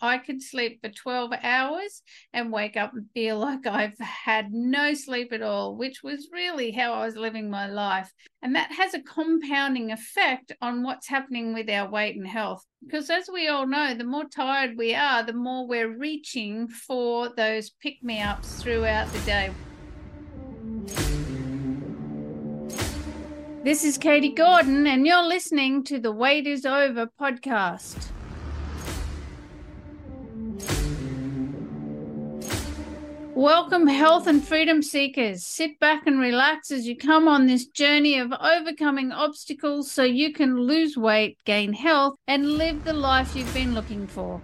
I could sleep for 12 hours and wake up and feel like I've had no sleep at all, which was really how I was living my life. And that has a compounding effect on what's happening with our weight and health. Because as we all know, the more tired we are, the more we're reaching for those pick me ups throughout the day. This is Katie Gordon, and you're listening to the Weight is Over podcast. Welcome, health and freedom seekers. Sit back and relax as you come on this journey of overcoming obstacles so you can lose weight, gain health, and live the life you've been looking for.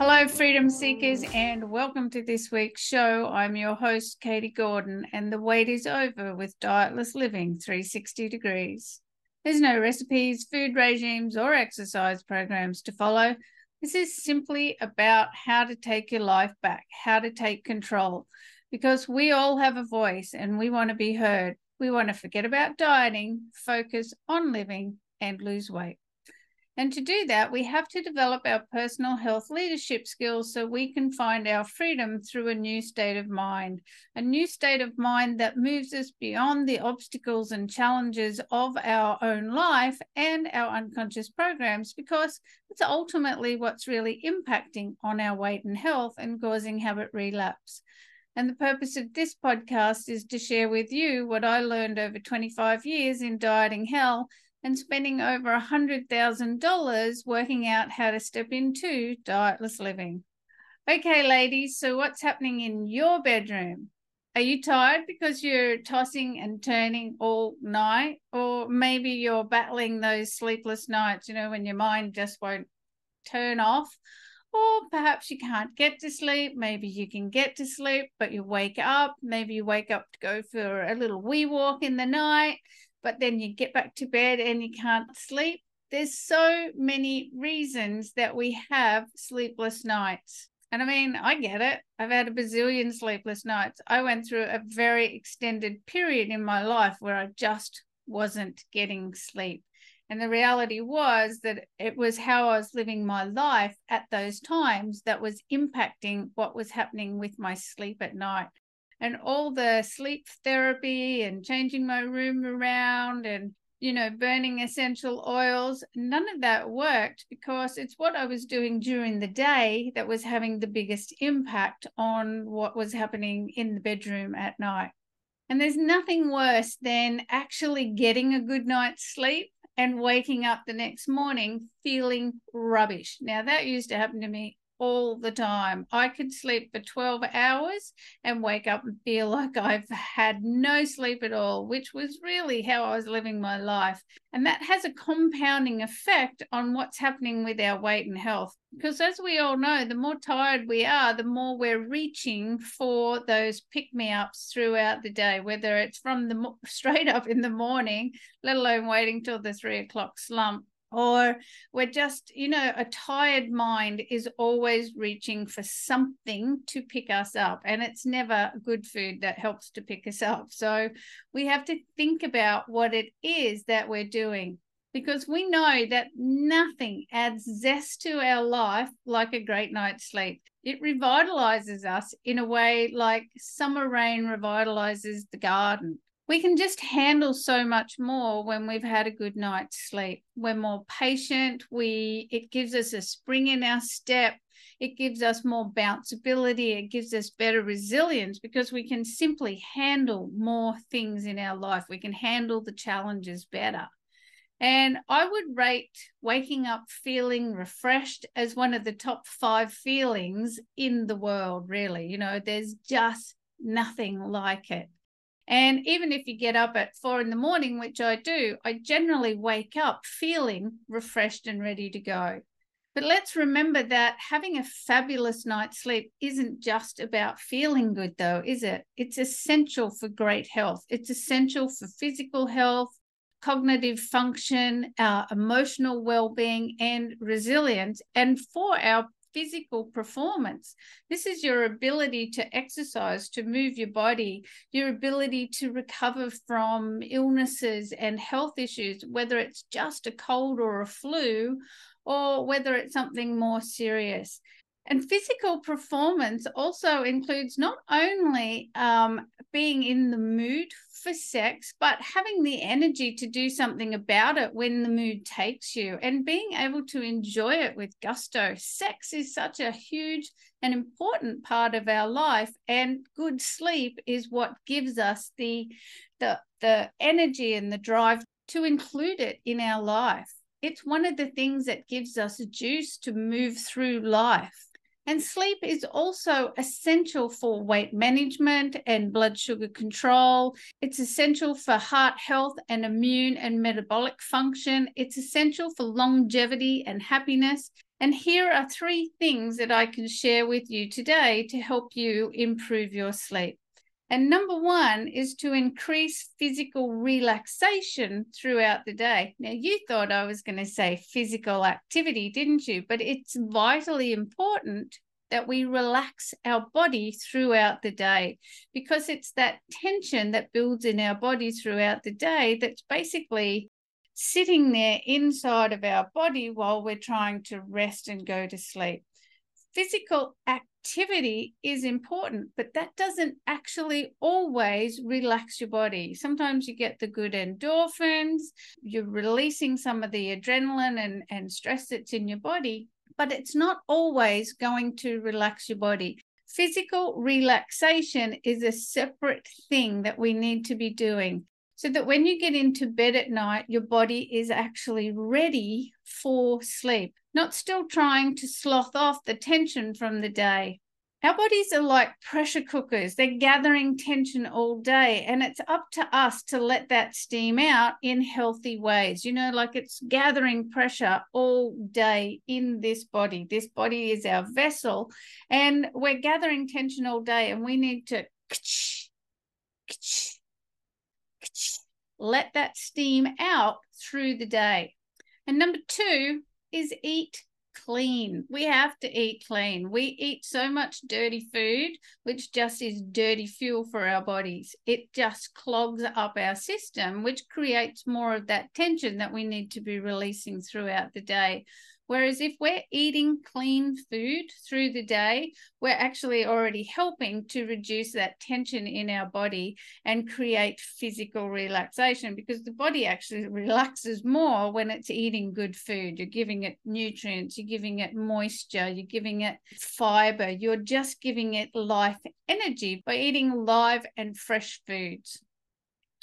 Hello, freedom seekers, and welcome to this week's show. I'm your host, Katie Gordon, and the weight is over with Dietless Living 360 Degrees. There's no recipes, food regimes, or exercise programs to follow. This is simply about how to take your life back, how to take control, because we all have a voice and we want to be heard. We want to forget about dieting, focus on living, and lose weight. And to do that, we have to develop our personal health leadership skills so we can find our freedom through a new state of mind, a new state of mind that moves us beyond the obstacles and challenges of our own life and our unconscious programs, because it's ultimately what's really impacting on our weight and health and causing habit relapse. And the purpose of this podcast is to share with you what I learned over 25 years in dieting hell and spending over a $100,000 working out how to step into dietless living. Okay, ladies, so what's happening in your bedroom? Are you tired because you're tossing and turning all night? Or maybe you're battling those sleepless nights, you know, when your mind just won't turn off? Or perhaps you can't get to sleep. Maybe you can get to sleep, but you wake up. Maybe you wake up to go for a little wee walk in the night but then you get back to bed and you can't sleep. There's so many reasons that we have sleepless nights. And I mean, I get it. I've had a bazillion sleepless nights. I went through a very extended period in my life where I just wasn't getting sleep. And the reality was that it was how I was living my life at those times that was impacting what was happening with my sleep at night and all the sleep therapy and changing my room around and you know burning essential oils none of that worked because it's what i was doing during the day that was having the biggest impact on what was happening in the bedroom at night. And there's nothing worse than actually getting a good night's sleep and waking up the next morning feeling rubbish. Now that used to happen to me all the time. I could sleep for 12 hours and wake up and feel like I've had no sleep at all, which was really how I was living my life. And that has a compounding effect on what's happening with our weight and health. Because as we all know, the more tired we are, the more we're reaching for those pick me ups throughout the day, whether it's from the straight up in the morning, let alone waiting till the three o'clock slump or we're just you know a tired mind is always reaching for something to pick us up and it's never good food that helps to pick us up. So we have to think about what it is that we're doing because we know that nothing adds zest to our life like a great night's sleep. It revitalizes us in a way like summer rain revitalizes the garden we can just handle so much more when we've had a good night's sleep. We're more patient. We it gives us a spring in our step. It gives us more bounceability. It gives us better resilience because we can simply handle more things in our life. We can handle the challenges better. And I would rate waking up feeling refreshed as one of the top five feelings in the world, really. You know, there's just nothing like it. And even if you get up at four in the morning, which I do, I generally wake up feeling refreshed and ready to go. But let's remember that having a fabulous night's sleep isn't just about feeling good, though, is it? It's essential for great health. It's essential for physical health, cognitive function, our emotional well being, and resilience, and for our physical performance. This is your ability to exercise, to move your body, your ability to recover from illnesses and health issues, whether it's just a cold or a flu, or whether it's something more serious. And physical performance also includes not only um, being in the mood for sex, but having the energy to do something about it when the mood takes you and being able to enjoy it with gusto. Sex is such a huge and important part of our life, and good sleep is what gives us the, the, the energy and the drive to include it in our life. It's one of the things that gives us juice to move through life. And sleep is also essential for weight management and blood sugar control. It's essential for heart health and immune and metabolic function. It's essential for longevity and happiness. And here are three things that I can share with you today to help you improve your sleep. And number one is to increase physical relaxation throughout the day. Now, you thought I was going to say physical activity, didn't you? But it's vitally important that we relax our body throughout the day because it's that tension that builds in our body throughout the day that's basically sitting there inside of our body while we're trying to rest and go to sleep. Physical activity is important, but that doesn't actually always relax your body. Sometimes you get the good endorphins, you're releasing some of the adrenaline and, and stress that's in your body, but it's not always going to relax your body. Physical relaxation is a separate thing that we need to be doing so that when you get into bed at night, your body is actually ready for sleep, not still trying to slough off the tension from the day. Our bodies are like pressure cookers. They're gathering tension all day, and it's up to us to let that steam out in healthy ways. You know, like it's gathering pressure all day in this body. This body is our vessel, and we're gathering tension all day, and we need to let that steam out through the day. And number two is eat clean. We have to eat clean. We eat so much dirty food, which just is dirty fuel for our bodies. It just clogs up our system, which creates more of that tension that we need to be releasing throughout the day. Whereas if we're eating clean food through the day, we're actually already helping to reduce that tension in our body and create physical relaxation because the body actually relaxes more when it's eating good food. You're giving it nutrients, you're giving it moisture, you're giving it fiber, you're just giving it life energy by eating live and fresh foods.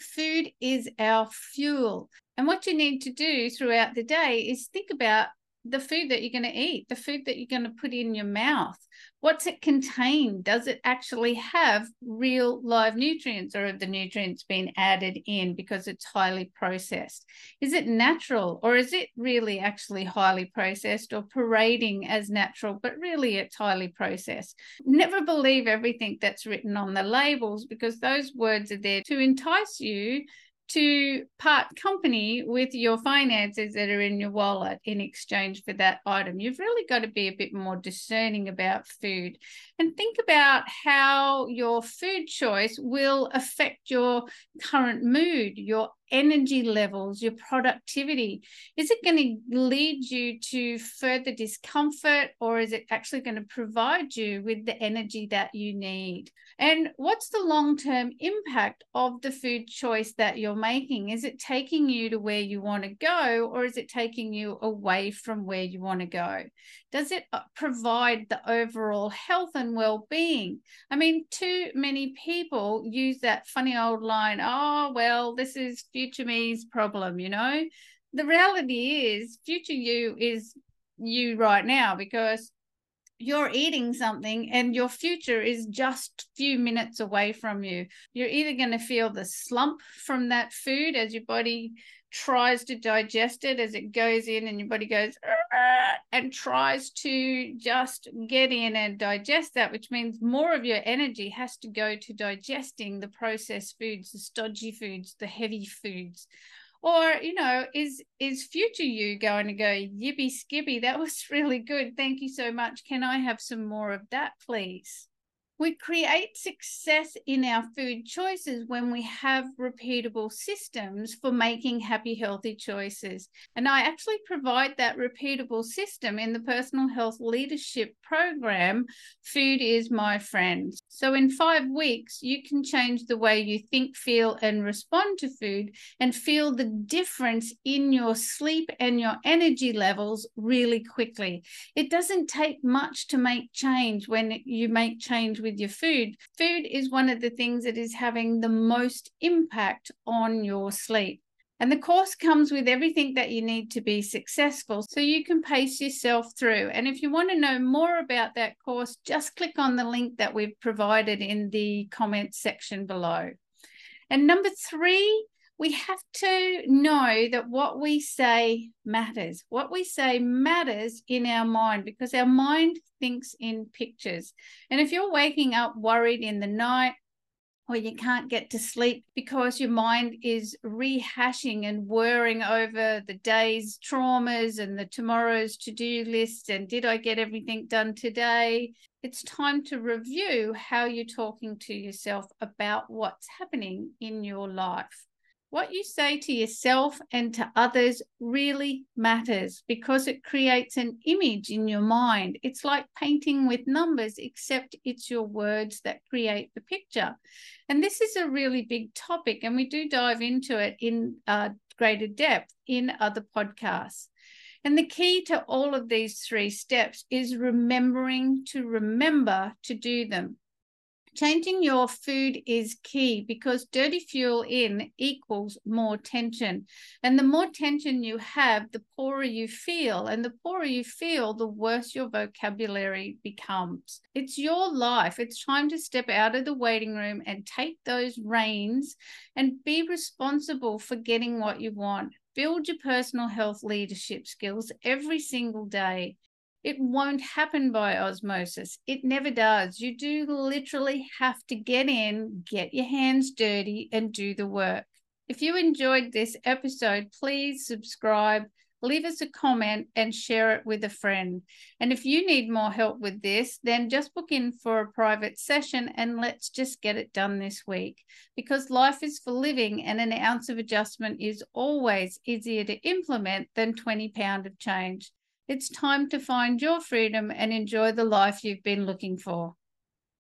Food is our fuel. And what you need to do throughout the day is think about the food that you're going to eat, the food that you're going to put in your mouth. What's it contain? Does it actually have real live nutrients or have the nutrients been added in because it's highly processed? Is it natural or is it really actually highly processed or parading as natural, but really it's highly processed? Never believe everything that's written on the labels because those words are there to entice you to part company with your finances that are in your wallet in exchange for that item. You've really got to be a bit more discerning about food and think about how your food choice will affect your current mood, your energy levels, your productivity? Is it going to lead you to further discomfort or is it actually going to provide you with the energy that you need? And what's the long term impact of the food choice that you're making? Is it taking you to where you want to go or is it taking you away from where you want to go? Does it uh, provide the overall health and well being? I mean, too many people use that funny old line, oh, well, this is future me's problem, you know? The reality is, future you is you right now because you're eating something and your future is just few minutes away from you. You're either going to feel the slump from that food as your body tries to digest it as it goes in and your body goes and tries to just get in and digest that which means more of your energy has to go to digesting the processed foods the stodgy foods the heavy foods or you know is is future you going to go yippee skippy that was really good. Thank you so much. Can i have some more of that please We create success in our food choices when we have repeatable systems for making happy, healthy choices. And I actually provide that repeatable system in the personal health leadership program, Food is My Friend. So, in five weeks, you can change the way you think, feel, and respond to food and feel the difference in your sleep and your energy levels really quickly. It doesn't take much to make change when you make change with your food. Food is one of the things that is having the most impact on your sleep. And the course comes with everything that you need to be successful so you can pace yourself through. And if you want to know more about that course, just click on the link that we've provided in the comments section below. And number three, we have to know that what we say matters. What we say matters in our mind because our mind thinks in pictures. And if you're waking up worried in the night, or you can't get to sleep because your mind is rehashing and worrying over the day's traumas and the tomorrow's to do list and did I get everything done today? It's time to review how you're talking to yourself about what's happening in your life. What you say to yourself and to others really matters because it creates an image in your mind. It's like painting with numbers, except it's your words that create the picture. And this is a really big topic, and we do dive into it in uh, greater depth in other podcasts. And the key to all of these three steps is remembering to remember to do them. Changing your food is key because dirty fuel in equals more tension. And the more tension you have, the poorer you feel. And the poorer you feel, the worse your vocabulary becomes. It's your life. It's time to step out of the waiting room and take those reins and be responsible for getting what you want. Build your personal health leadership skills every single day. It won't happen by osmosis. It never does. You do literally have to get in, get your hands dirty, and do the work. If you enjoyed this episode, please subscribe, leave us a comment, and share it with a friend. And if you need more help with this, then just book in for a private session and let's just get it done this week. Because life is for living, and an ounce of adjustment is always easier to implement than 20 pound of change. It's time to find your freedom and enjoy the life you've been looking for.